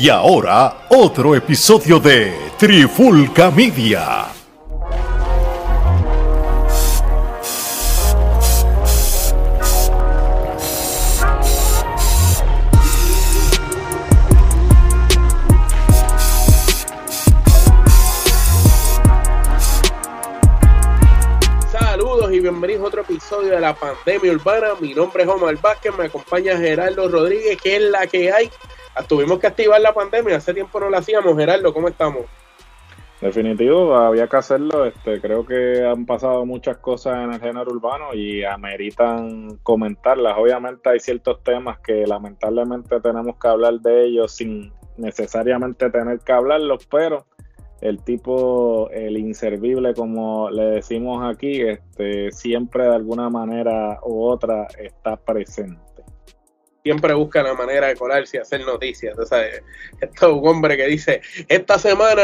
Y ahora, otro episodio de Trifulca Media. Saludos y bienvenidos a otro episodio de la pandemia urbana. Mi nombre es Omar Vázquez, me acompaña Gerardo Rodríguez, que es la que hay. Tuvimos que activar la pandemia, hace tiempo no la hacíamos. Gerardo, ¿cómo estamos? Definitivo, había que hacerlo. Este, creo que han pasado muchas cosas en el género urbano y ameritan comentarlas. Obviamente hay ciertos temas que lamentablemente tenemos que hablar de ellos sin necesariamente tener que hablarlos, pero el tipo, el inservible, como le decimos aquí, este, siempre de alguna manera u otra está presente siempre busca la manera de colarse y hacer noticias. O sea, esto es un hombre que dice, esta semana,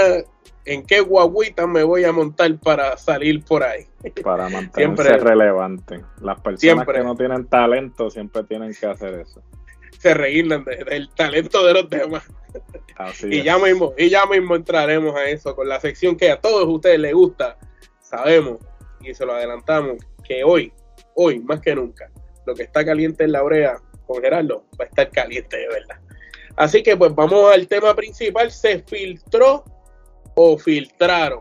¿en qué guaguita me voy a montar para salir por ahí? Para mantenerse relevante. Las personas que no tienen talento siempre tienen que hacer eso. Se reír del talento de los demás. y ya mismo, y ya mismo entraremos a eso con la sección que a todos ustedes les gusta. Sabemos y se lo adelantamos que hoy, hoy más que nunca, lo que está caliente en la brea con Gerardo, va a estar caliente de verdad. Así que pues vamos al tema principal. Se filtró o filtraron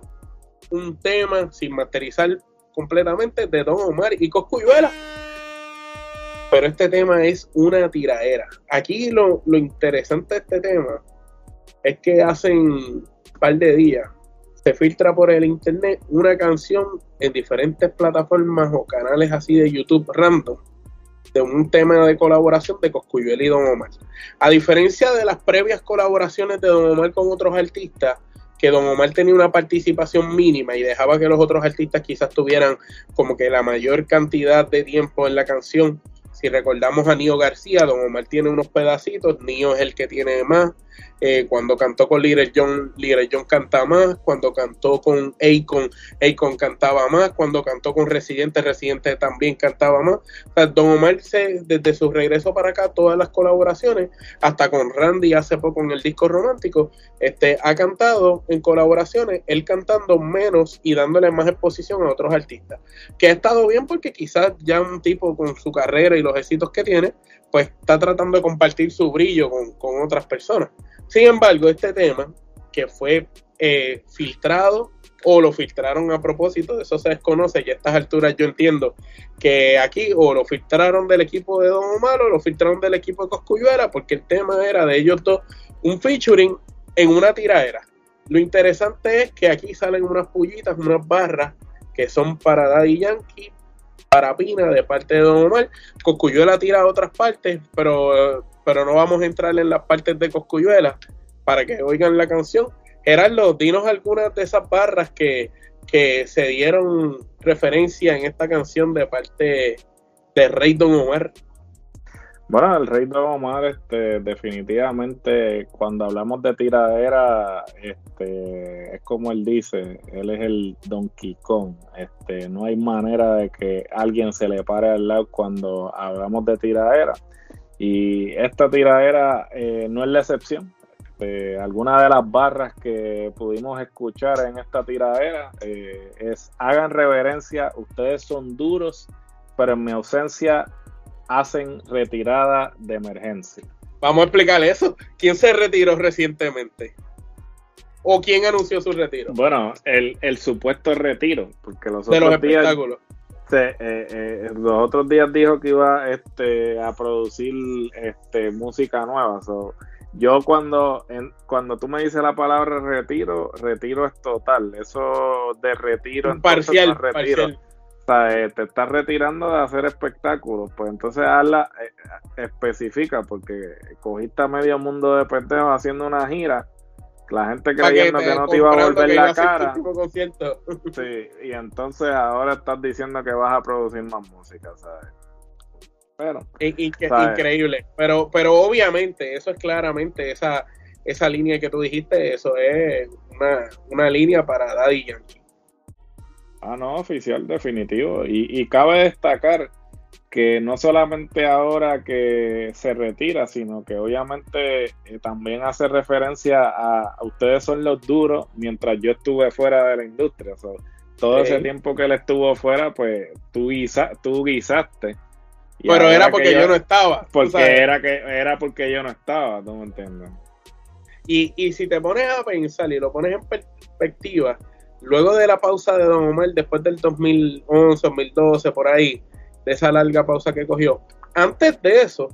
un tema sin materializar completamente de Don Omar y Coscuyuela. Pero este tema es una tiraera. Aquí lo, lo interesante de este tema es que hacen un par de días se filtra por el internet una canción en diferentes plataformas o canales así de YouTube random de un tema de colaboración de Coscuyuel y Don Omar. A diferencia de las previas colaboraciones de Don Omar con otros artistas, que Don Omar tenía una participación mínima y dejaba que los otros artistas quizás tuvieran como que la mayor cantidad de tiempo en la canción. Si recordamos a Nio García, Don Omar tiene unos pedacitos, Nio es el que tiene más, eh, cuando cantó con Little John, Little John canta más, cuando cantó con Akon, Akon cantaba más, cuando cantó con Residente, Residente también cantaba más. Don Omar desde su regreso para acá, todas las colaboraciones, hasta con Randy hace poco en el disco romántico, este, ha cantado en colaboraciones, él cantando menos y dándole más exposición a otros artistas. Que ha estado bien porque quizás ya un tipo con su carrera y los éxitos que tiene, pues está tratando de compartir su brillo con, otras personas. Sin embargo, este tema que fue eh, filtrado o lo filtraron a propósito, eso se desconoce y a estas alturas yo entiendo que aquí o lo filtraron del equipo de Don Omar o lo filtraron del equipo de Coscuyuela porque el tema era de ellos dos un featuring en una tiraera. Lo interesante es que aquí salen unas pullitas, unas barras que son para Daddy Yankee, Pina de parte de Don Omar. Coscuyuela tira a otras partes, pero, pero no vamos a entrar en las partes de Coscuyuela para que oigan la canción. Gerardo, dinos algunas de esas barras que, que se dieron referencia en esta canción de parte de Rey Don Omar. Bueno, el rey Don Omar, este, definitivamente, cuando hablamos de tiradera, este, es como él dice, él es el Don Kong. Este, no hay manera de que alguien se le pare al lado cuando hablamos de tiradera. Y esta tiradera eh, no es la excepción. Este, alguna de las barras que pudimos escuchar en esta tiradera eh, es hagan reverencia, ustedes son duros, pero en mi ausencia hacen retirada de emergencia. Vamos a explicar eso. ¿Quién se retiró recientemente? ¿O quién anunció su retiro? Bueno, el, supuesto retiro, porque los de los espectáculos. Eh, eh, los otros días dijo que iba este, a producir este, música nueva. yo cuando, cuando tú me dices la palabra retiro, retiro es total. Eso de retiro, parcial, parcial eh, te estás retirando de hacer espectáculos, pues entonces hazla, eh, especifica, porque cogiste a medio mundo de pendejos haciendo una gira, la gente creyendo que, no te iba a volver la cara. sí, y entonces ahora estás diciendo que vas a producir más música, ¿sabes? Pero, increíble, pero, pero obviamente eso es claramente esa, esa línea que tú dijiste, eso es una, una línea para Daddy Yankee Ah, no, oficial definitivo. Y, cabe destacar que no solamente ahora que se retira, sino que obviamente eh, también hace referencia a, ustedes son los duros mientras yo estuve fuera de la industria. todo ese tiempo que él estuvo fuera, pues tú, tú guisaste. Pero era porque yo, no estaba. Porque era, que, era porque yo no estaba, ¿tú me entiendes? Y, y si te pones a pensar y lo pones en perspectiva, luego de la pausa de Don Omar, después del 2011, 2012, por ahí, de esa larga pausa que cogió. Antes de eso,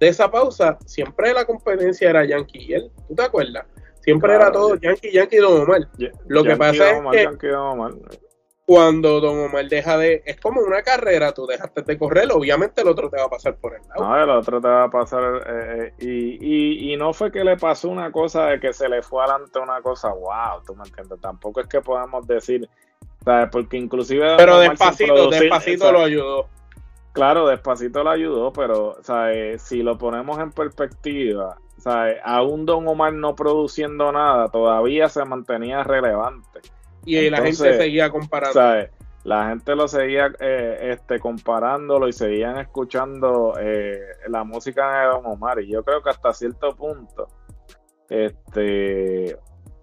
de esa pausa, siempre la competencia era Yankee y él. ¿Tú te acuerdas? Siempre era todo Yankee, Yankee y Don Omar. Lo que pasa es que cuando Don Omar deja de. Es como una carrera, tú dejaste de correr, obviamente el otro te va a pasar por el lado. No, el otro te va a pasar. Eh, eh, y, y, no fue que le pasó una cosa de que se le fue adelante una cosa, wow, tú me entiendes. Tampoco es que podamos decir porque inclusive... Pero despacito, despacito lo ayudó. Claro, despacito lo ayudó, pero ¿sabes? si lo ponemos en perspectiva, ¿sabes? aún Don Omar no produciendo nada, todavía se mantenía relevante. Y la gente seguía comparando. La gente lo seguía eh, este, comparándolo y seguían escuchando eh, la música de Don Omar. Y yo creo que hasta cierto punto, este,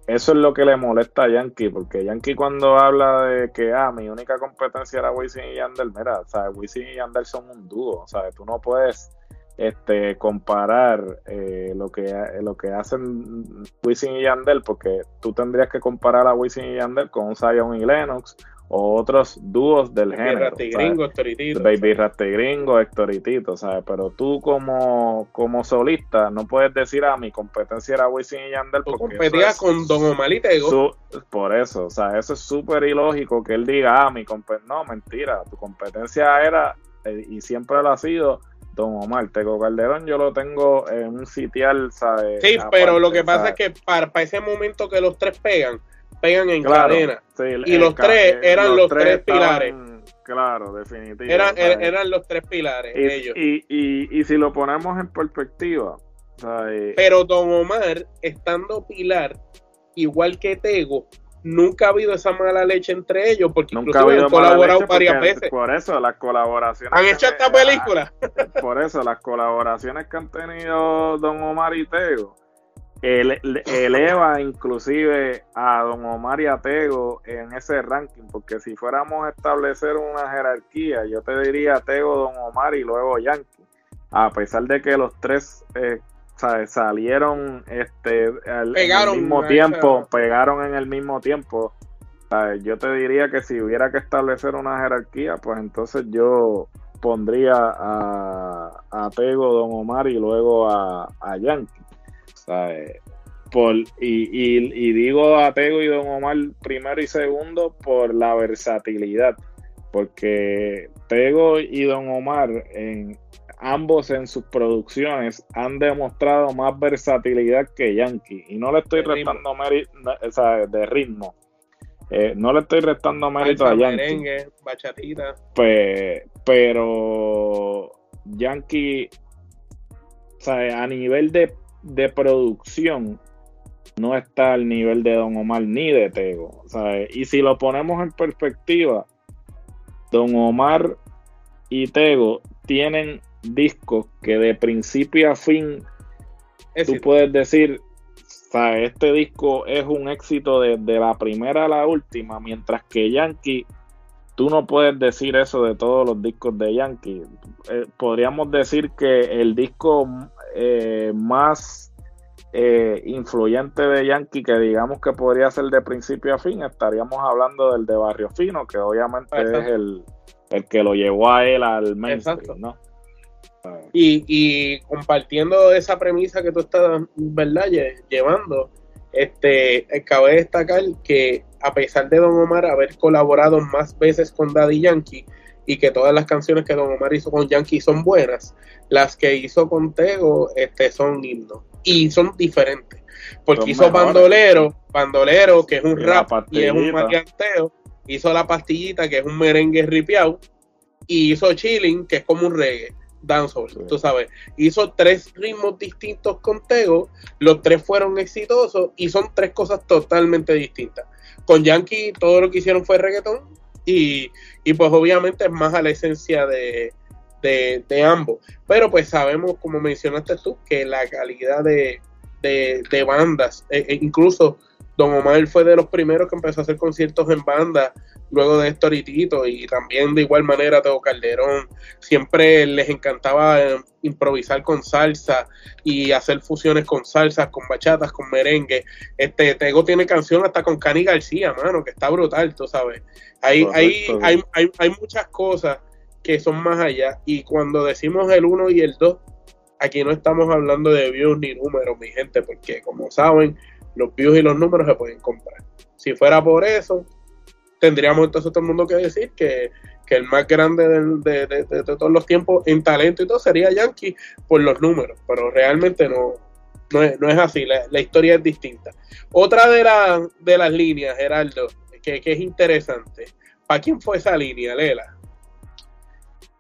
eso es lo que le molesta a Yankee, porque Yankee cuando habla de que, ah, mi única competencia era Wisin y Yandel, mira, sea, Wisin y Yandel son un dúo, sea, tú no puedes este, comparar eh, lo, que, lo que hacen Wisin y Yandel, porque tú tendrías que comparar a Wisin y Yandel con Zion y Lennox, o otros dúos del género. Gringo, Héctor Baby Gringo, Héctor y Tito, ¿sabes? Pero tú como, como solista no puedes decir, a ah, mi competencia era Wisin y Yandel. Tú competías con Don Omar y Tego. por eso, o sea, eso es súper ilógico que él diga, ah, mi competencia... No, mentira, tu competencia era, eh, y siempre lo ha sido, Don Omar, Tego Calderón, yo lo tengo en un sitial, ¿sabes? Sí, pero lo que pasa es que para, para ese momento que los tres pegan, pegan en cadena. y los tres eran los, tres, pilares. Claro, definitivamente. Eran, eran los tres pilares, y, ellos. Y, y, si lo ponemos en perspectiva. Eh, Pero Don Omar, estando pilar, igual que Tego, nunca ha habido esa mala leche entre ellos, porque nunca incluso han colaborado varias veces. Por eso las colaboraciones. Han hecho esta película. Por eso las colaboraciones que han tenido Don Omar y Tego eleva inclusive a Don Omar y a Tego en ese ranking, porque si fuéramos a establecer una jerarquía, yo te diría Tego, Don Omar y luego Yankee, a pesar de que los tres eh, salieron este, al, mismo tiempo, pegaron en el mismo tiempo. Yo te diría que si hubiera que establecer una jerarquía, pues entonces yo pondría a, a Tego, Don Omar y luego a, a Yankee. Por, y, y, digo a Tego y Don Omar primero y segundo por la versatilidad, porque Tego y Don Omar en ambos en sus producciones han demostrado más versatilidad que Yankee y no le estoy restando mérito de ritmo. Eh, no le estoy restando mérito a Yankee. Merengue, bachatita. Pues, pero Yankee, a nivel de de producción no está al nivel de Don Omar ni de Tego. Y si lo ponemos en perspectiva, Don Omar y Tego tienen discos que de principio a fin tú puedes decir, este disco es un éxito de, la primera a la última, mientras que Yankee, tú no puedes decir eso de todos los discos de Yankee. Eh, podríamos decir que el disco eh, más eh, influyente de Yankee que digamos que podría ser de principio a fin, estaríamos hablando del de Barrio Fino, que obviamente es el, el, que lo llevó a él al mainstream, ¿no? Y, y, compartiendo esa premisa que tú estás, ¿verdad? Llevando, este, cabe destacar que a pesar de Don Omar haber colaborado más veces con Daddy Yankee, y que todas las canciones que Don Omar hizo con Yankee son buenas, las que hizo con Tego este, son himnos y son diferentes. Porque hizo Bandolero, Bandolero, que es un rap y es un marianteo, hizo La Pastillita, que es un merengue ripiao, y hizo Chilling, que es como un reggae, dancehall, tú sabes. Hizo tres ritmos distintos con Tego, los tres fueron exitosos y son tres cosas totalmente distintas. Con Yankee todo lo que hicieron fue reggaetón y, y pues obviamente es más a la esencia de, de, de, ambos. Pero pues sabemos, como mencionaste tú, que la calidad de, de, bandas, e, e incluso Don Omar fue de los primeros que empezó a hacer conciertos en banda luego de Storitito y también de igual manera Teo Calderón. Siempre les encantaba eh, improvisar con salsa y hacer fusiones con salsas, con bachatas, con merengue. Este Tego tiene canción hasta con Cani García, mano, que está brutal, tú sabes. Hay, hay, hay, hay, hay muchas cosas que son más allá y cuando decimos el 1 y el 2, aquí no estamos hablando de views ni números, mi gente, porque como saben, los views y los números se pueden comprar. Si fuera por eso, tendríamos entonces todo el mundo que decir que, el más grande de, todos los tiempos en talento y todo sería Yankee por los números, pero realmente no, no, es, así, la, historia es distinta. Otra de, de las líneas, Geraldo, que, que es interesante, ¿para quién fue esa línea, Lela?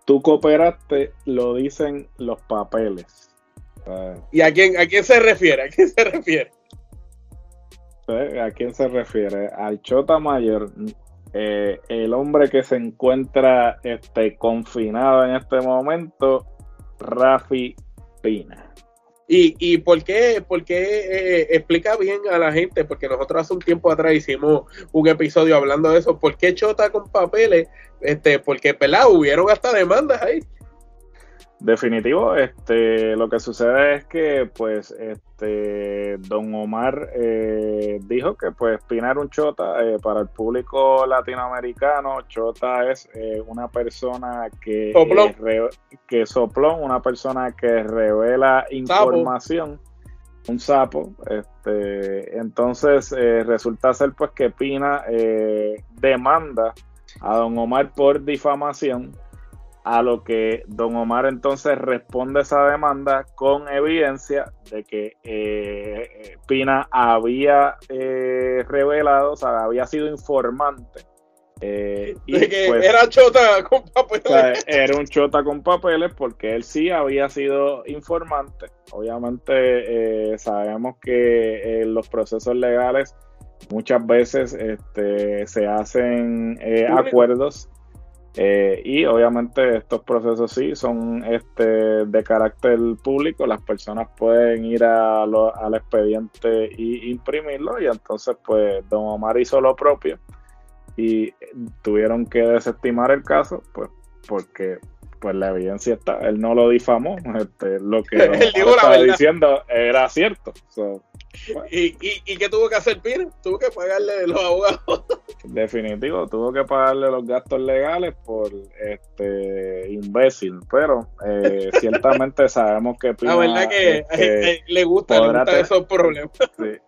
Tú cooperaste, lo dicen los papeles. ¿Y a quién, a quién se refiere? ¿A quién se refiere? ¿A quién se refiere? Al Chota Mayor, eh, el hombre que se encuentra este, confinado en este momento, Rafi Pina. ¿Y, y por qué? Porque eh, explica bien a la gente, porque nosotros hace un tiempo atrás hicimos un episodio hablando de eso. ¿Por qué Chota con papeles? Este, porque pelado, hubieron hasta demandas ahí. Definitivo, este, lo que sucede es que, pues, este, Don Omar eh, dijo que, pues, Pinar un Chota eh, para el público latinoamericano. Chota es eh, una persona que soplón. que soplón, una persona que revela información, un sapo. Este, entonces resulta ser, pues, que Pina demanda a Don Omar por difamación a lo que don Omar entonces responde esa demanda con evidencia de que eh, Pina había eh, revelado, o sea, había sido informante. Eh, y que pues, era chota con papeles. era un chota con papeles porque él sí había sido informante. Obviamente sabemos que en los procesos legales muchas veces este, se hacen acuerdos eh, y obviamente estos procesos sí son este, de carácter público, las personas pueden ir a al expediente y imprimirlo. Y entonces pues don Omar hizo lo propio. Y tuvieron que desestimar el caso pues porque pues la evidencia está, él no lo difamó, este, lo que estaba diciendo era cierto. ¿Y, y, qué tuvo que hacer Pina? Tuvo que pagarle los abogados. Definitivo, tuvo que pagarle los gastos legales por este imbécil, pero eh, ciertamente sabemos que Pina. La verdad que este, le gusta, le gusta esos problemas.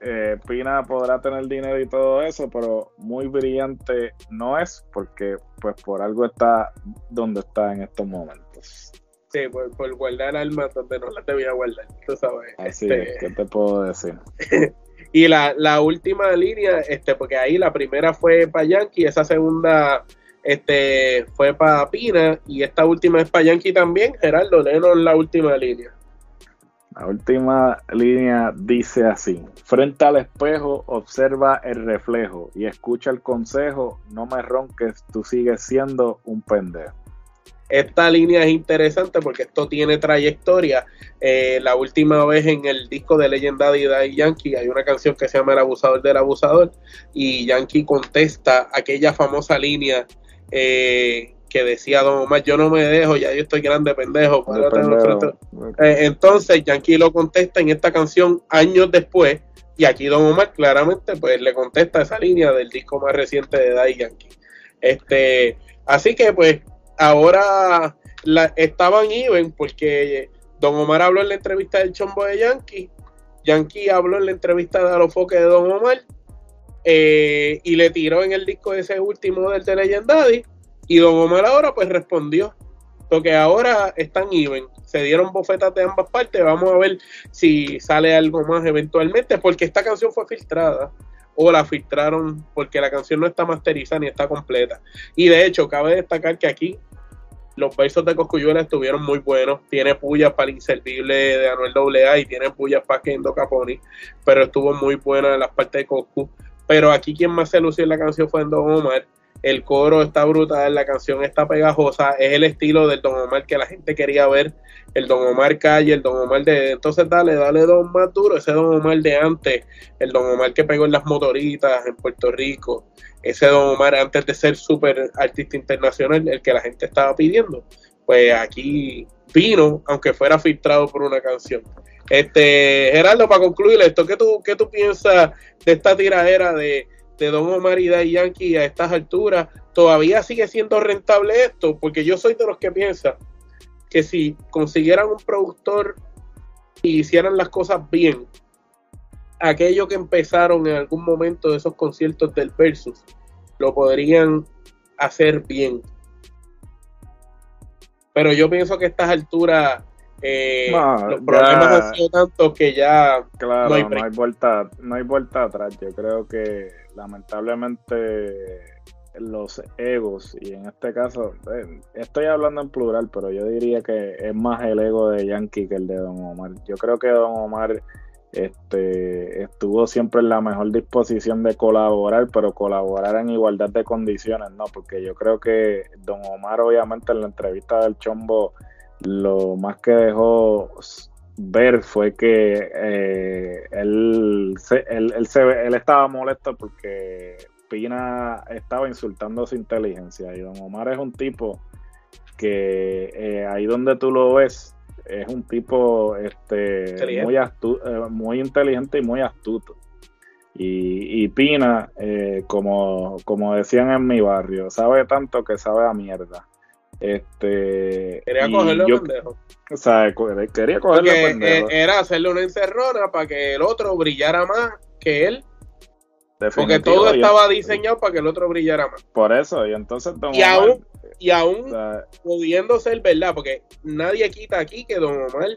Eh, Pina podrá tener dinero y todo eso, pero muy brillante no es, porque pues por algo está donde está en estos momentos. Sí, por, guardar almas donde no las debía guardar, tú sabes. Así es, este, ¿qué te puedo decir? y la, la, última línea, este, porque ahí la primera fue para Yankee, esa segunda este, fue para Pina, y esta última es para Yankee también. Gerardo, léenos la última línea. La última línea dice así: Frente al espejo, observa el reflejo y escucha el consejo. No me ronques, tú sigues siendo un pendejo. Esta línea es interesante porque esto tiene trayectoria. Eh, la última vez en el disco de Legendary de Yankee hay una canción que se llama El abusador del abusador y Yankee contesta aquella famosa línea eh, que decía Don Omar, yo no me dejo, ya yo estoy grande pendejo. Eh, entonces Yankee lo contesta en esta canción años después y aquí Don Omar claramente pues le contesta esa línea del disco más reciente de Daddy Yankee. Este, así que pues ahora la, estaban even porque Don Omar habló en la entrevista del Chombo de Yankee, Yankee habló en la entrevista de Alofoque de Don Omar eh, y le tiró en el disco ese último del de Legendary y Don Omar ahora pues respondió. Porque ahora están even, se dieron bofetas de ambas partes, vamos a ver si sale algo más eventualmente porque esta canción fue filtrada o la filtraron porque la canción no está masterizada ni está completa. Y de hecho, cabe destacar que aquí los versos de Coscuyuela estuvieron muy buenos. Tiene pullas para el inservible de Anuel AA y tiene pullas para Kendo Caponi, pero estuvo muy buena en las partes de Coscu. Pero aquí quien más se lució en la canción fue Don Omar. El coro está brutal, la canción está pegajosa, es el estilo del Don Omar que la gente quería ver, el Don Omar calle, el Don Omar de, entonces dale, dale Don más duro, ese Don Omar de antes, el Don Omar que pegó en las motoritas en Puerto Rico, ese Don Omar antes de ser súper artista internacional, el que la gente estaba pidiendo, pues aquí vino, aunque fuera filtrado por una canción. Este, Gerardo, para concluir esto, ¿qué tú, qué tú piensas de esta tiradera de de Don Omar y de Yankee a estas alturas, todavía sigue siendo rentable esto, porque yo soy de los que piensa que si consiguieran un productor y hicieran las cosas bien, aquello que empezaron en algún momento de esos conciertos del Versus, lo podrían hacer bien. Pero yo pienso que a estas alturas eh, los problemas han sido tantos que ya claro, no hay, vuelta, no hay vuelta atrás. Yo creo que lamentablemente los egos, y en este caso, eh, estoy hablando en plural, pero yo diría que es más el ego de Yankee que el de Don Omar. Yo creo que Don Omar este, estuvo siempre en la mejor disposición de colaborar, pero colaborar en igualdad de condiciones, ¿no? Porque yo creo que Don Omar, obviamente, en la entrevista del Chombo, lo más que dejó ver fue que eh, él, él, se, él estaba molesto porque Pina estaba insultando su inteligencia. Y Don Omar es un tipo que eh, ahí donde tú lo ves es un tipo este muy eh, muy inteligente y muy astuto. Y, Pina como, como decían en mi barrio sabe tanto que sabe a mierda este, quería cogerlo yo, pendejo. O sea, quería cogerlo pendejo. Eh, era hacerle una encerrona para que el otro brillara más que él. Porque todo estaba diseñado para que el otro brillara más. Por eso, y entonces Don y Aún, y aún pudiendo ser verdad, porque nadie quita aquí que Don Omar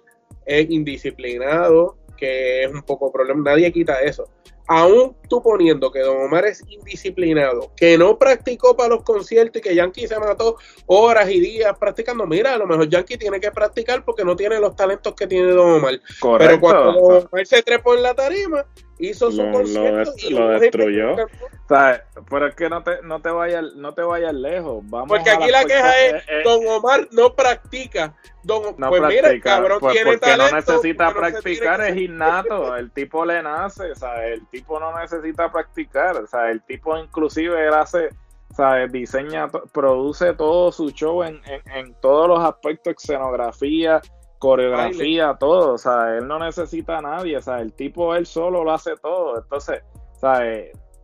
es indisciplinado, que es un poco problema, nadie quita eso aún tú poniendo que Don Omar es indisciplinado, que no practicó para los conciertos y que Yankee se mató horas y días practicando, mira, a lo mejor Yankee tiene que practicar porque no tiene los talentos que tiene Don Omar. Pero cuando Don Omar se trepó en la tarima, hizo su concierto y lo destruyó. pero es que no te, no te vayas no te vayas lejos. Vamos porque aquí la, queja es, eh, eh, Don Omar no practica. Don, no pues mira, el cabrón pues tiene porque no necesita practicar, es innato. El tipo le nace, o el tipo no necesita practicar. O sea, el tipo inclusive él hace, o diseña, produce todo su show en, en, en todos los aspectos, escenografía, coreografía, todo, o sea, él no necesita a nadie, o sea, el tipo él solo lo hace todo, entonces, o sea,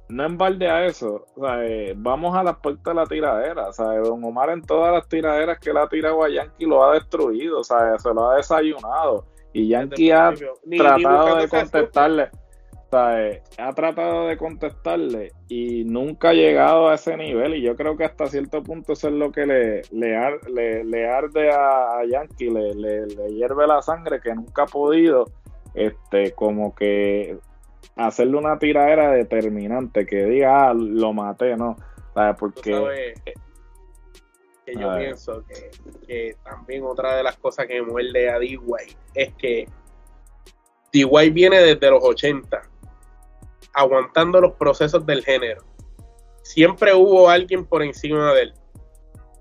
no embalde a eso, o sea, vamos a la puerta de la tiradera, o sea, Don Omar en todas las tiraderas que le ha tirado a Yankee lo ha destruido, o sea, se lo ha desayunado, y Yankee ha tratado de contestarle. Eh, ha tratado de contestarle y nunca ha llegado a ese nivel y yo creo que hasta cierto punto eso es lo que le, le, le, arde a, Yankee, le, le, hierve la sangre que nunca ha podido este como que hacerle una tiradera determinante que diga ah, lo maté, ¿no? Porque que yo pienso que, que, también otra de las cosas que muerde a D-Way es que D-Way viene desde los 80 aguantando los procesos del género. Siempre hubo alguien por encima de él.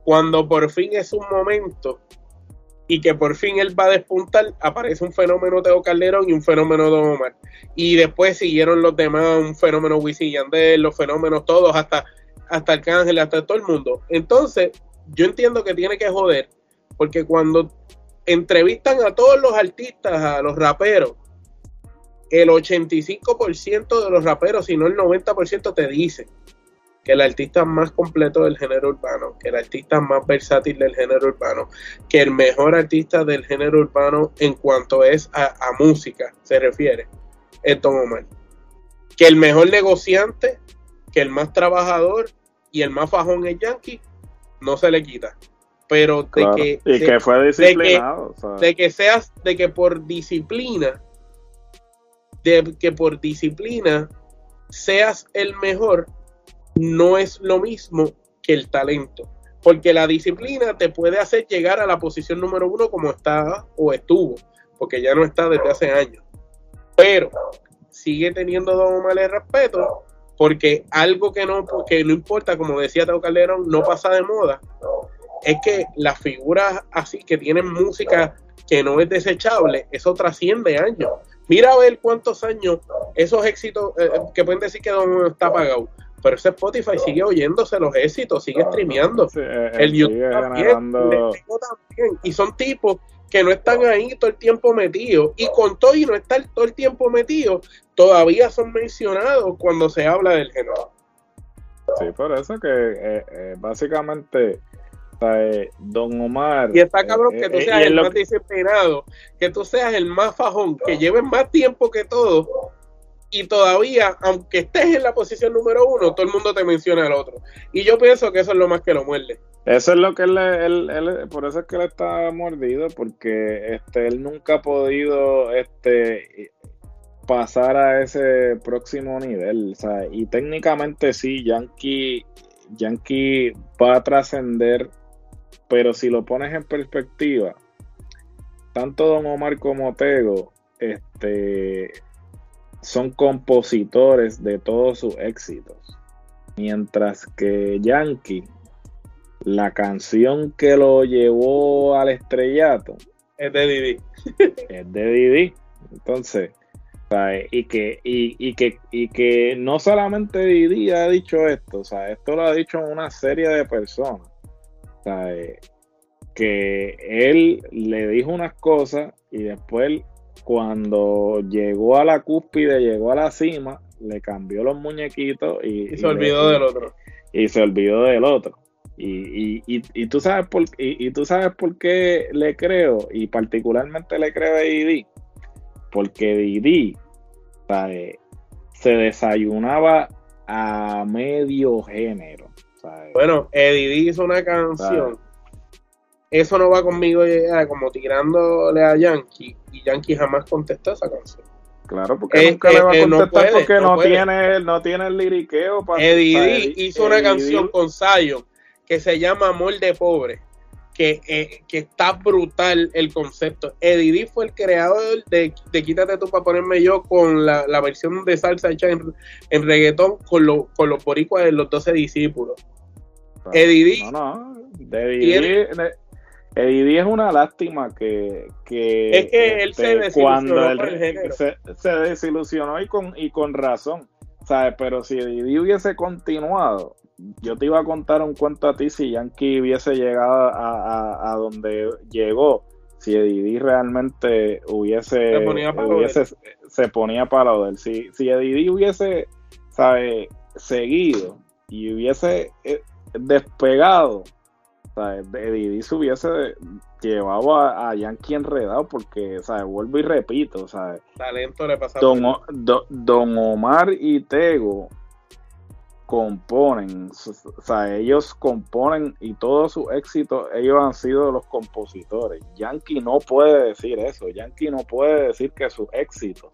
Cuando por fin es un momento y que por fin él va a despuntar, aparece un fenómeno Teo Calderón y un fenómeno Don Omar. Y después siguieron los demás, un fenómeno Wisin Yandel, los fenómenos todos, hasta, hasta Arcángel, hasta todo el mundo. Entonces, yo entiendo que tiene que joder, porque cuando entrevistan a todos los artistas, a los raperos, el 85% de los raperos, si no el 90%, te dice que el artista más completo del género urbano, que el artista más versátil del género urbano, que el mejor artista del género urbano en cuanto es a, música se refiere, es Don Omar. Que el mejor negociante, que el más trabajador y el más fajón es Yankee, no se le quita. Pero de que, y que fue disciplinado. de que seas, de que por disciplina de que por disciplina seas el mejor no es lo mismo que el talento. Porque la disciplina te puede hacer llegar a la posición número uno como está o estuvo, porque ya no está desde hace años. Pero sigue teniendo Don Omar el respeto porque algo que no, que no importa, como decía Teo Calderón, no pasa de moda, es que las figuras así que tienen música que no es desechable, eso trasciende años. Mira a ver cuántos años esos éxitos eh, eh, que pueden decir que no está apagado. Pero ese Spotify sigue oyéndose los éxitos, sigue streameando. Eh, el YouTube también, Y son tipos que no están ahí todo el tiempo metidos. Y con todo y no estar todo el tiempo metidos, todavía son mencionados cuando se habla del género. Sí, por eso que básicamente Don Omar. Y está cabrón que tú seas el más disciplinado, que tú seas el más fajón, que lleves más tiempo que todo. Y todavía, aunque estés en la posición número uno, todo el mundo te menciona al otro. Y yo pienso que eso es lo más que lo muerde. Eso es lo que él, él, por eso es que él está mordido, porque este, él nunca ha podido este, pasar a ese próximo nivel. y técnicamente sí, Yankee, Yankee va a trascender pero si lo pones en perspectiva, tanto Don Omar como Tego este, son compositores de todos sus éxitos. Mientras que Yankee, la canción que lo llevó al estrellato, es de Didi. es de Didi. Entonces, y que, y, que, y que no solamente Didi ha dicho esto, o sea, esto lo ha dicho una serie de personas que él le dijo unas cosas y después cuando llegó a la cúspide, llegó a la cima, le cambió los muñequitos y, se olvidó del otro. Y se olvidó del otro. Y, y, tú sabes por, y, tú sabes por qué le creo, y particularmente le creo a Didi, porque Didi se desayunaba a medio género. Bueno, Eddie hizo una canción. Eso no va conmigo como tirándole a Yankee y Yankee jamás contestó esa canción. Claro, porque nunca le va a contestar porque no, tiene, no tiene el liriqueo para Eddie hizo una canción con Zion que se llama Amor de Pobre. Que, eh, que, está brutal el concepto. Eddie fue el creador de, de Quítate tú para ponerme yo con la, versión de salsa hecha en, en reggaetón con, lo, con los boricuas de los 12 discípulos. Eddie No, no. Eddie es una lástima que, que es que él se este, cuando él, se, desilusionó y con y con razón, ¿sabes? Pero si Eddie hubiese continuado, yo te iba a contar un cuento a ti si Yankee hubiese llegado a, donde llegó, si Eddie realmente hubiese se ponía para hubiese, se ponía para. Si, si Eddie hubiese, ¿sabes? seguido y hubiese despegado, Eddie se hubiese llevado a, Yankee enredado porque, ¿sabes? Vuelvo y repito, ¿sabes? Talento le pasa Don, Don Omar y Tego componen, o sea, ellos componen y todos sus éxitos, ellos han sido los compositores. Yankee no puede decir eso, Yankee no puede decir que sus éxitos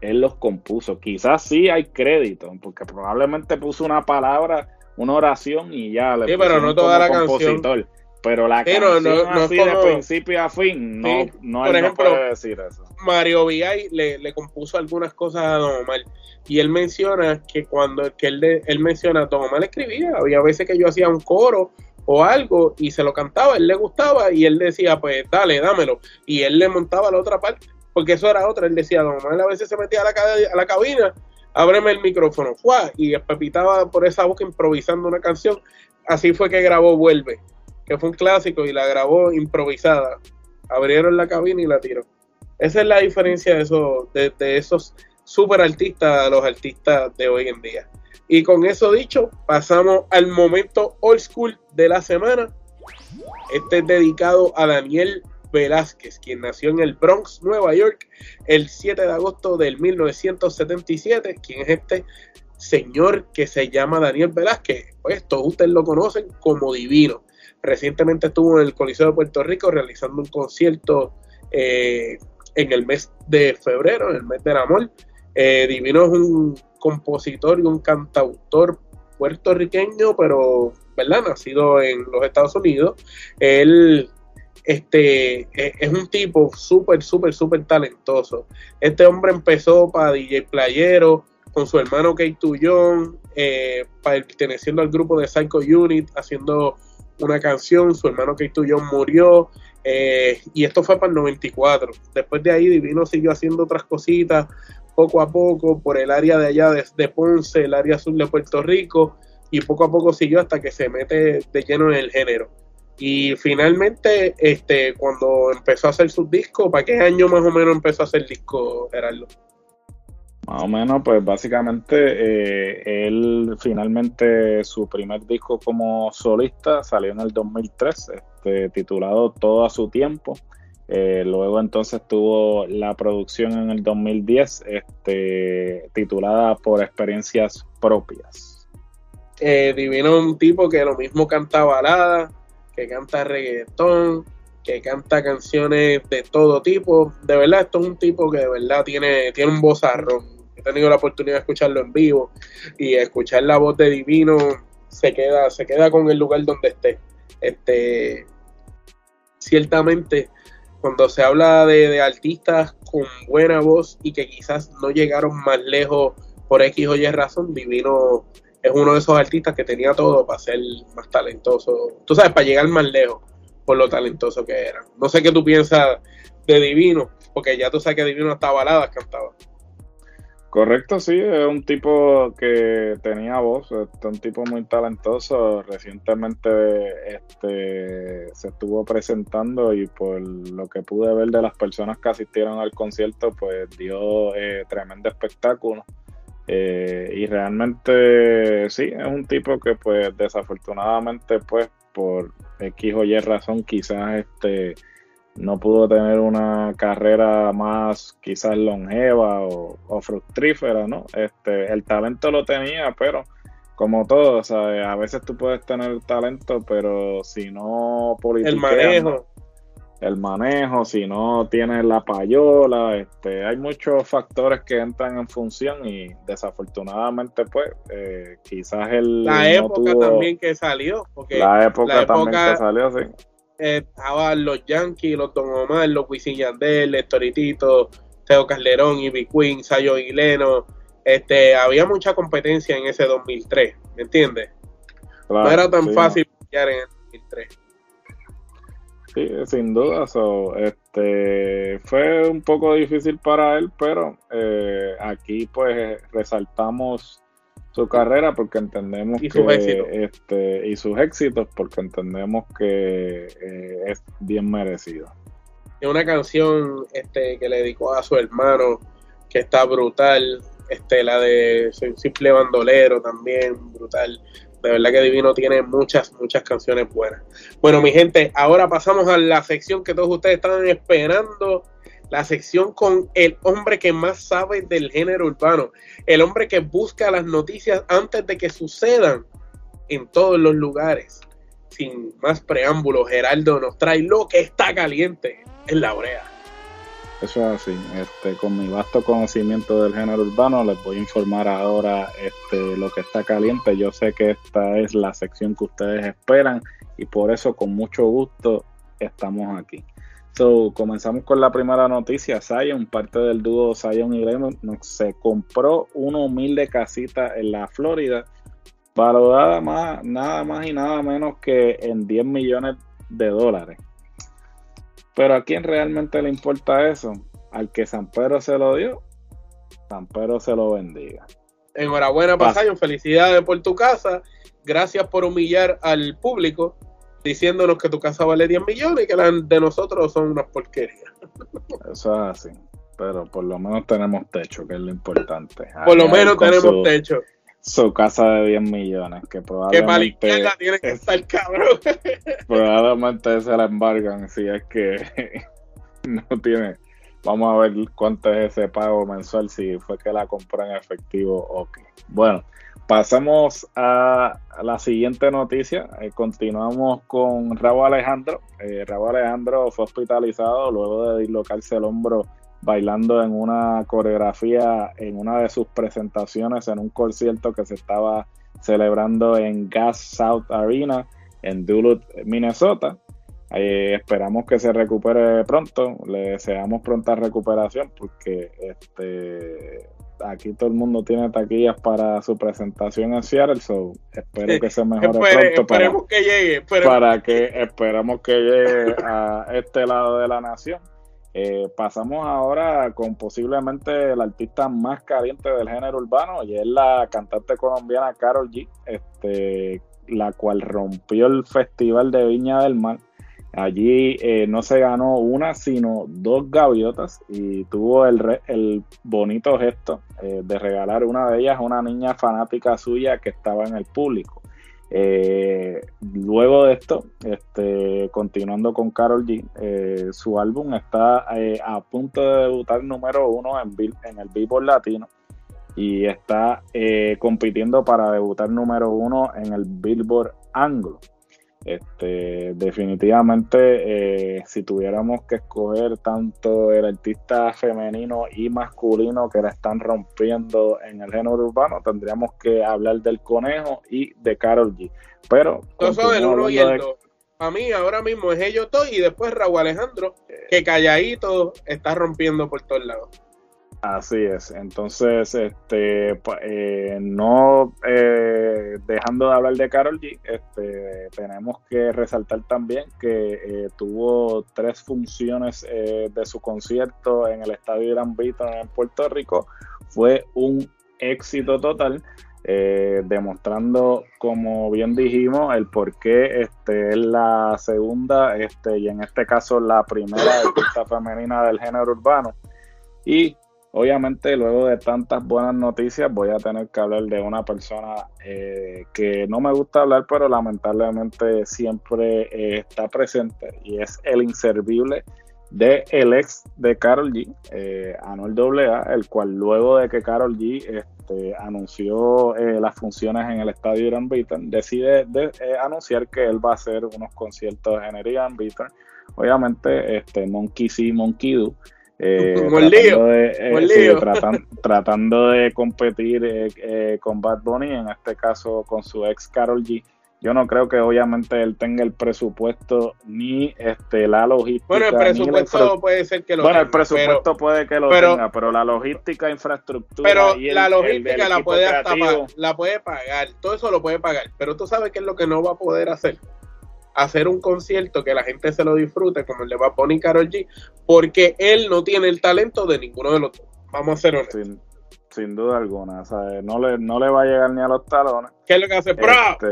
él los compuso. Quizás sí hay crédito, porque probablemente puso una palabra una oración y ya le sí, pero no toda la compositor. Pero la canción no, así de principio a fin, no, no, por ejemplo, puede decir eso. Mario Villay le, le, compuso algunas cosas a Don Omar y él menciona que cuando que él, él menciona, Don Omar escribía, había veces que yo hacía un coro o algo y se lo cantaba, él le gustaba y él decía, pues dale, dámelo. Y él le montaba la otra parte, porque eso era otra. Él decía, Don Omar a veces se metía a la, a la cabina ábreme el micrófono, ¡fua! y pepitaba por esa boca improvisando una canción. Así fue que grabó Vuelve, que fue un clásico y la grabó improvisada. Abrieron la cabina y la tiró. Esa es la diferencia de esos, de, esos super artistas a los artistas de hoy en día. Y con eso dicho, pasamos al momento old school de la semana. Este es dedicado a Daniel Velázquez, quien nació en el Bronx, Nueva York, el 7 de agosto del 1977. ¿Quién es este señor que se llama Daniel Velázquez? Pues todos ustedes lo conocen como Divino. Recientemente estuvo en el Coliseo de Puerto Rico realizando un concierto eh, en el mes de febrero, en el mes del amor. Eh, Divino es un compositor y un cantautor puertorriqueño, pero ¿verdad? Nacido en los Estados Unidos. Él este e, es un tipo súper, súper, súper talentoso. Este hombre empezó para DJ Playero, con su hermano Kate Tuyon, eh, perteneciendo al grupo de Psycho Unit, haciendo una canción, su hermano Kate Tuyon murió, eh, y esto fue para el 94. Después de ahí Divino siguió haciendo otras cositas poco a poco por el área de allá de, Ponce, el área sur de Puerto Rico, y poco a poco siguió hasta que se mete de lleno en el género. Y finalmente, este, cuando empezó a hacer sus discos, ¿para qué año más o menos empezó a hacer disco, Gerardo? Más o menos, pues básicamente eh, él finalmente su primer disco como solista salió en el 2003, este, titulado Todo a su tiempo. Eh, luego entonces tuvo la producción en el 2010, este, titulada Por experiencias propias. Eh, Divino un tipo que lo mismo canta balada, que canta reggaetón, que canta canciones de todo tipo. De verdad, esto es un tipo que de verdad tiene, tiene un vozarrón he tenido la oportunidad de escucharlo en vivo y escuchar la voz de Divino se queda, se queda con el lugar donde esté. Este, ciertamente, cuando se habla de, artistas con buena voz y que quizás no llegaron más lejos por X o Y razón, Divino es uno de esos artistas que tenía todo para ser más talentoso. Tú sabes, para llegar más lejos por lo talentoso que era. No sé qué tú piensas de Divino, porque ya tú sabes que Divino hasta baladas cantaba. Correcto, sí, es un tipo que tenía voz, es un tipo muy talentoso. Recientemente este, se estuvo presentando y por lo que pude ver de las personas que asistieron al concierto, pues dio eh, tremendo espectáculo. Eh, y realmente sí, es un tipo que pues desafortunadamente pues por X o Y razón quizás este no pudo tener una carrera más quizás longeva o, fructífera, ¿no? Este, el talento lo tenía, pero como todo, a veces tú puedes tener talento, pero si no El manejo. El manejo, si no tienes la payola, este, hay muchos factores que entran en función y desafortunadamente, pues, eh, quizás el. La época también que salió. Porque la época también que salió, sí estaban los Yankees, los Don Omar, los Wisin Yandel, Toritito, Teo Calderón, Ivy Queen, Sayo Guileno. Este, había mucha competencia en ese 2003, ¿me entiendes? no era tan fácil pillar en el 2003. Sí, sin duda, este, fue un poco difícil para él, pero eh, aquí pues resaltamos su carrera porque entendemos que este y sus éxitos porque entendemos que eh, es bien merecido. Es una canción este que le dedicó a su hermano que está brutal, este la de Soy un simple bandolero también brutal. De verdad que Divino tiene muchas, muchas canciones buenas. Bueno, mi gente, ahora pasamos a la sección que todos ustedes estaban esperando la sección con el hombre que más sabe del género urbano, el hombre que busca las noticias antes de que sucedan en todos los lugares. Sin más preámbulos, Geraldo nos trae lo que está caliente en la brea. Eso es así. Este, con mi vasto conocimiento del género urbano, les voy a informar ahora este, lo que está caliente. Yo sé que esta es la sección que ustedes esperan y por eso con mucho gusto estamos aquí. So, comenzamos con la primera noticia. Zion, parte del dúo Zion y Lemon, se compró una humilde casita en la Florida, valorada más, nada más y nada menos que en 10 millones de dólares. Pero a quién realmente le importa eso? Al que San Pedro se lo dio, San Pedro se lo bendiga. Enhorabuena para Zion, felicidades por tu casa, gracias por humillar al público diciéndonos que tu casa vale 10 millones y que las de nosotros son unas porquerías. Eso es así. Pero por lo menos tenemos techo, que es lo importante. Por lo menos tenemos techo. Su casa de 10 millones, que probablemente. Que tiene que estar cabrón. Probablemente se la embargan si es que no tiene. Vamos a ver cuánto es ese pago mensual, si fue que la compró en efectivo o qué. Bueno, Pasamos a la siguiente noticia. Eh, continuamos con Raúl Alejandro. Eh, Raúl Alejandro fue hospitalizado luego de dislocarse el hombro bailando en una coreografía en una de sus presentaciones en un concierto que se estaba celebrando en Gas South Arena en Duluth, Minnesota. Eh, esperamos que se recupere pronto. Le deseamos pronta recuperación porque este aquí todo el mundo tiene taquillas para su presentación en Seattle, so espero que se mejore pronto esperemos para, que llegue, para que esperamos que llegue a este lado de la nación. Eh, pasamos ahora con posiblemente el artista más caliente del género urbano y es la cantante colombiana Carol G, este, la cual rompió el Festival de Viña del Mar. Allí eh, no se ganó una, sino dos gaviotas y tuvo el, el bonito gesto eh, de regalar una de ellas a una niña fanática suya que estaba en el público. Eh, luego de esto, este, continuando con Carol G, eh, su álbum está eh, a punto de debutar número uno en, en el Billboard Latino y está compitiendo para debutar número uno en el Billboard Anglo. Este, definitivamente, eh, si tuviéramos que escoger tanto el artista femenino y masculino que la están rompiendo en el género urbano, tendríamos que hablar del Conejo y de Carol G. Pero. Eso uno y el A mí ahora mismo es ellos dos y después Raúl Alejandro, que calladito está rompiendo por todos lados. Así es, entonces, este, eh, no eh, dejando de hablar de Carol G, este, tenemos que resaltar también que eh, tuvo tres funciones de su concierto en el Estadio Gran Vito en Puerto Rico, fue un éxito total, demostrando, como bien dijimos, el por qué este, es la segunda este, y en este caso la primera artista femenina del género urbano. Y Obviamente, luego de tantas buenas noticias, voy a tener que hablar de una persona eh, que no me gusta hablar, pero lamentablemente siempre eh, está presente y es el inservible de el ex de Carol G, eh, Anuel AA, el cual luego de que Carol G este, anunció eh, las funciones en el estadio Irán Beaton, decide anunciar que él va a hacer unos conciertos en el Irán Beaton. Obviamente, este, Monkey See, Monkey Do eh, tratando, de, eh, tratando de competir eh, con Bad Bunny, en este caso con su ex Carol G. Yo no creo que obviamente él tenga el presupuesto ni este la logística. Bueno, el presupuesto puede ser que lo Bueno, el presupuesto puede que lo tenga, pero la logística, infraestructura. Pero la logística la puede hasta la puede pagar, todo eso lo puede pagar. Pero tú sabes qué es lo que no va a poder hacer hacer un concierto que la gente se lo disfrute, como el de Bad Bunny Karol G, porque él no tiene el talento de ninguno de los dos. Vamos a ser honestos. Sin, duda alguna, no, le, no le va a llegar ni a los talones. ¿Qué es lo que hace? Este,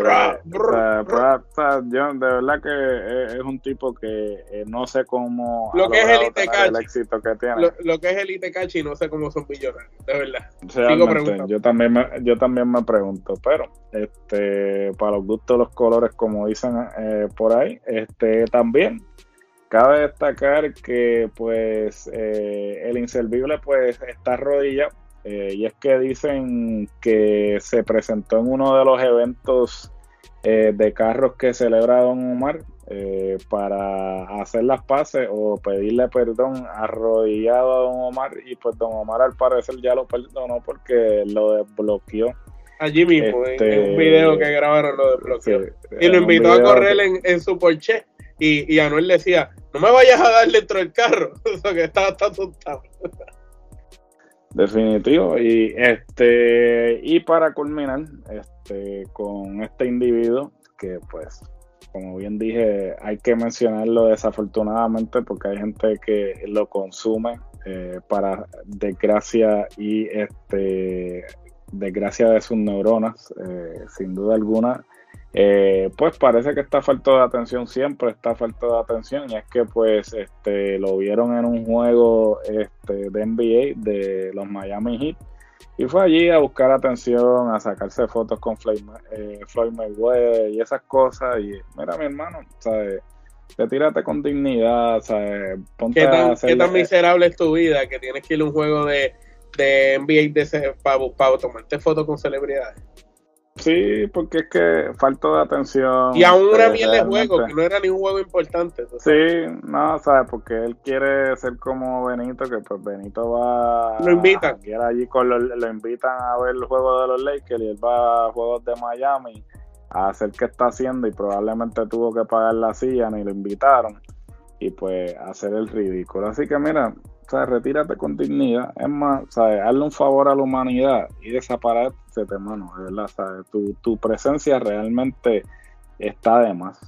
yo de verdad que es, un tipo que eh, no sé cómo lo que es el éxito que tiene. Lo, que es Cachi no sé cómo son millonarios, de verdad. yo también me, yo también me pregunto, pero este para los gustos los colores como dicen eh, por ahí, este también cabe destacar que pues eh, el inservible pues está arrodillado eh, y es que dicen que se presentó en uno de los eventos eh, de carros que celebra Don Omar eh, para hacer las paces o pedirle perdón arrodillado a Don Omar y pues Don Omar al parecer ya lo perdonó porque lo desbloqueó. Allí mismo, en, este, un video que grabaron lo desbloqueó. y lo invitó a correr en, su Porsche y, y Anuel decía, no me vayas a dar dentro del carro, o que estaba tan asustado. Definitivo. Y este, y para culminar, este, con este individuo, que pues, como bien dije, hay que mencionarlo desafortunadamente porque hay gente que lo consume eh, para desgracia y este desgracia de sus neuronas, eh, sin duda alguna. Eh, pues parece que está falta de atención siempre, está falta de atención y es que pues este, lo vieron en un juego este, de NBA de los Miami Heat y fue allí a buscar atención, a sacarse fotos con Floyd, eh, Mayweather y esas cosas y mira mi hermano, ¿sabes? retírate con dignidad, ¿sabes? Ponte ¿Qué tan, ¿Qué tan miserable es tu vida que tienes que ir a un juego de, de NBA de, para, para tomarte fotos con celebridades? Sí, porque es que falta de atención. Y aún una miel de juego, que no era ni un juego importante. Sí, no, ¿sabes? Porque él quiere ser como Benito, que pues Benito va. Lo invitan. A, allí con lo, lo, invitan a ver el juego de los Lakers y él va a juegos de Miami a hacer qué está haciendo y probablemente tuvo que pagar la silla ni lo invitaron y pues hacer el ridículo. Así que mira, sea, retírate con dignidad. Es más, ¿sabes? Hazle un favor a la humanidad y desaparece, mano, de verdad, ¿sabes? Tu, tu presencia realmente está de más.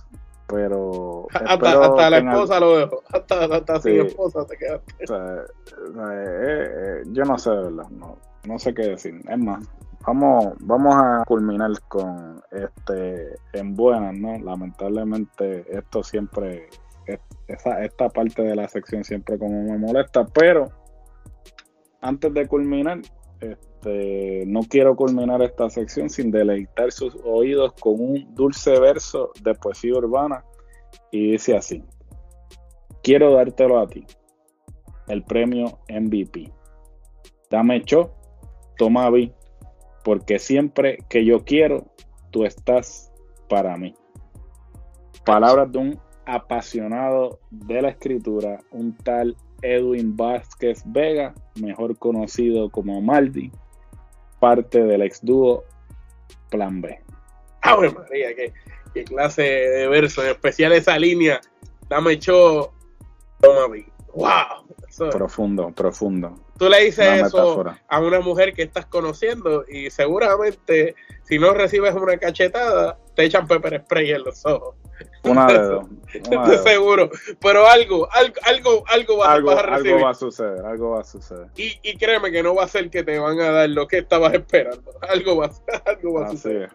Pero. Hasta, la esposa lo dejo. Hasta, hasta sin esposa te quedaste. Eh, eh, yo no sé, de verdad. No, no sé qué decir. Es más, vamos, vamos a culminar con este en buenas, ¿no? Lamentablemente, esto siempre. Esa, esta parte de la sección siempre como me molesta, pero antes de culminar, este, no quiero culminar esta sección sin deleitar sus oídos con un dulce verso de poesía urbana y dice así, quiero dártelo a ti, el premio MVP. Dame cho, toma vi, porque siempre que yo quiero, tú estás para mí. Palabras de un apasionado de la escritura, un tal Edwin Vázquez Vega, mejor conocido como Maldi, parte del ex dúo Plan B. ¡Ay, María! Qué, clase de verso! En especial esa línea. Dame cho, toma. ¡Wow! profundo, profundo. Tú le dices eso a una mujer que estás conociendo y seguramente si no recibes una cachetada, te echan pepper spray en los ojos. Una de dos. seguro. Pero algo, algo, algo, algo va, a recibir. Algo va a suceder, algo va a suceder. Y, y créeme que no va a ser que te van a dar lo que estabas esperando. Algo va, algo va a suceder.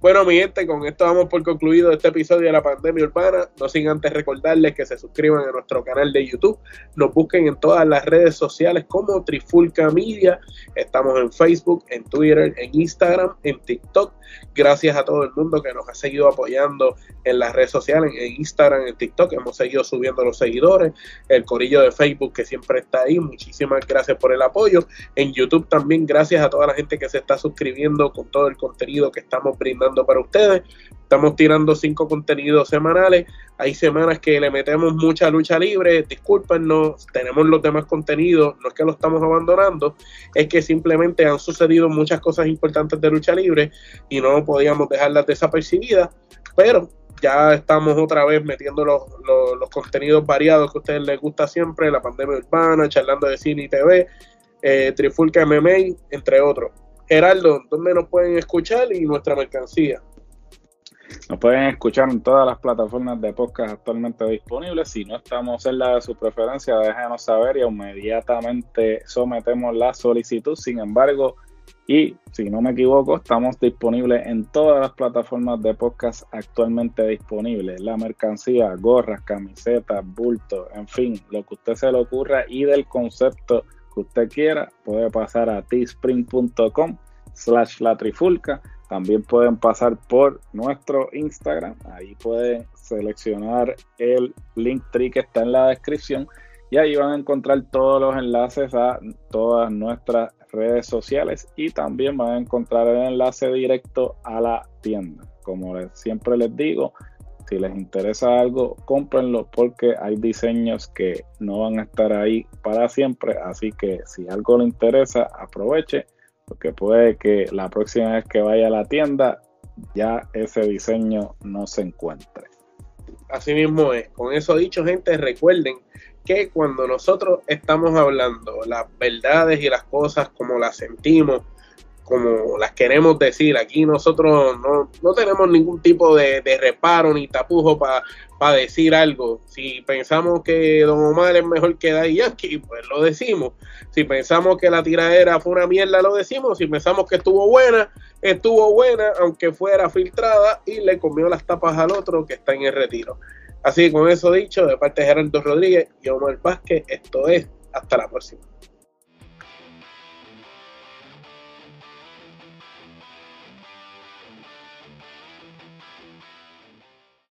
Bueno, mi gente, con esto vamos por concluido este episodio de la pandemia urbana. No sin antes recordarles que se suscriban a nuestro canal de YouTube, nos busquen en todas las redes sociales como Trifulca Media. Estamos en Facebook, en Twitter, en Instagram, en TikTok. Gracias a todo el mundo que nos ha seguido apoyando en las redes sociales, en Instagram, en TikTok. Hemos seguido subiendo los seguidores, el corillo de Facebook que siempre está ahí. Muchísimas gracias por el apoyo. En YouTube también gracias a toda la gente que se está suscribiendo con todo el contenido que estamos brindando para ustedes. Estamos tirando cinco contenidos semanales. Hay semanas que le metemos mucha lucha libre. Discúlpenos, tenemos los demás contenidos. No es que lo estamos abandonando, es que simplemente han sucedido muchas cosas importantes de lucha libre y no podíamos dejarlas desapercibidas. Pero ya estamos otra vez metiendo los, los, contenidos variados que a ustedes les gusta siempre, la pandemia urbana, charlando de cine y TV, eh, Trifulca MMA, entre otros. Geraldo, ¿dónde nos pueden escuchar y nuestra mercancía? Nos pueden escuchar en todas las plataformas de podcast actualmente disponibles. Si no estamos en la de su preferencia, déjenos saber y inmediatamente sometemos la solicitud. Sin embargo, y si no me equivoco, estamos disponibles en todas las plataformas de podcast actualmente disponibles. La mercancía, gorras, camisetas, bultos, en fin, lo que usted se le ocurra y del concepto que usted quiera, puede pasar a teespring.com slash la trifulca. También pueden pasar por nuestro Instagram. Ahí pueden seleccionar el link tree que está en la descripción. Y ahí van a encontrar todos los enlaces a todas nuestras redes sociales. Y también van a encontrar el enlace directo a la tienda. Como siempre les digo, si les interesa algo, cómprenlo porque hay diseños que no van a estar ahí para siempre. Así que si algo le interesa, aproveche porque puede que la próxima vez que vaya a la tienda ya ese diseño no se encuentre. Así mismo es. Con eso dicho, gente, recuerden que cuando nosotros estamos hablando las verdades y las cosas como las sentimos, como las queremos decir. Aquí nosotros no, tenemos ningún tipo de, reparo ni tapujo para decir algo. Si pensamos que Don Omar es mejor que Daddy Yankee, pues lo decimos. Si pensamos que la tiradera fue una mierda, lo decimos. Si pensamos que estuvo buena, estuvo buena, aunque fuera filtrada y le comió las tapas al otro que está en el retiro. Así que con eso dicho, de parte de Gerardo Rodríguez y Omar Vázquez, esto es hasta la próxima.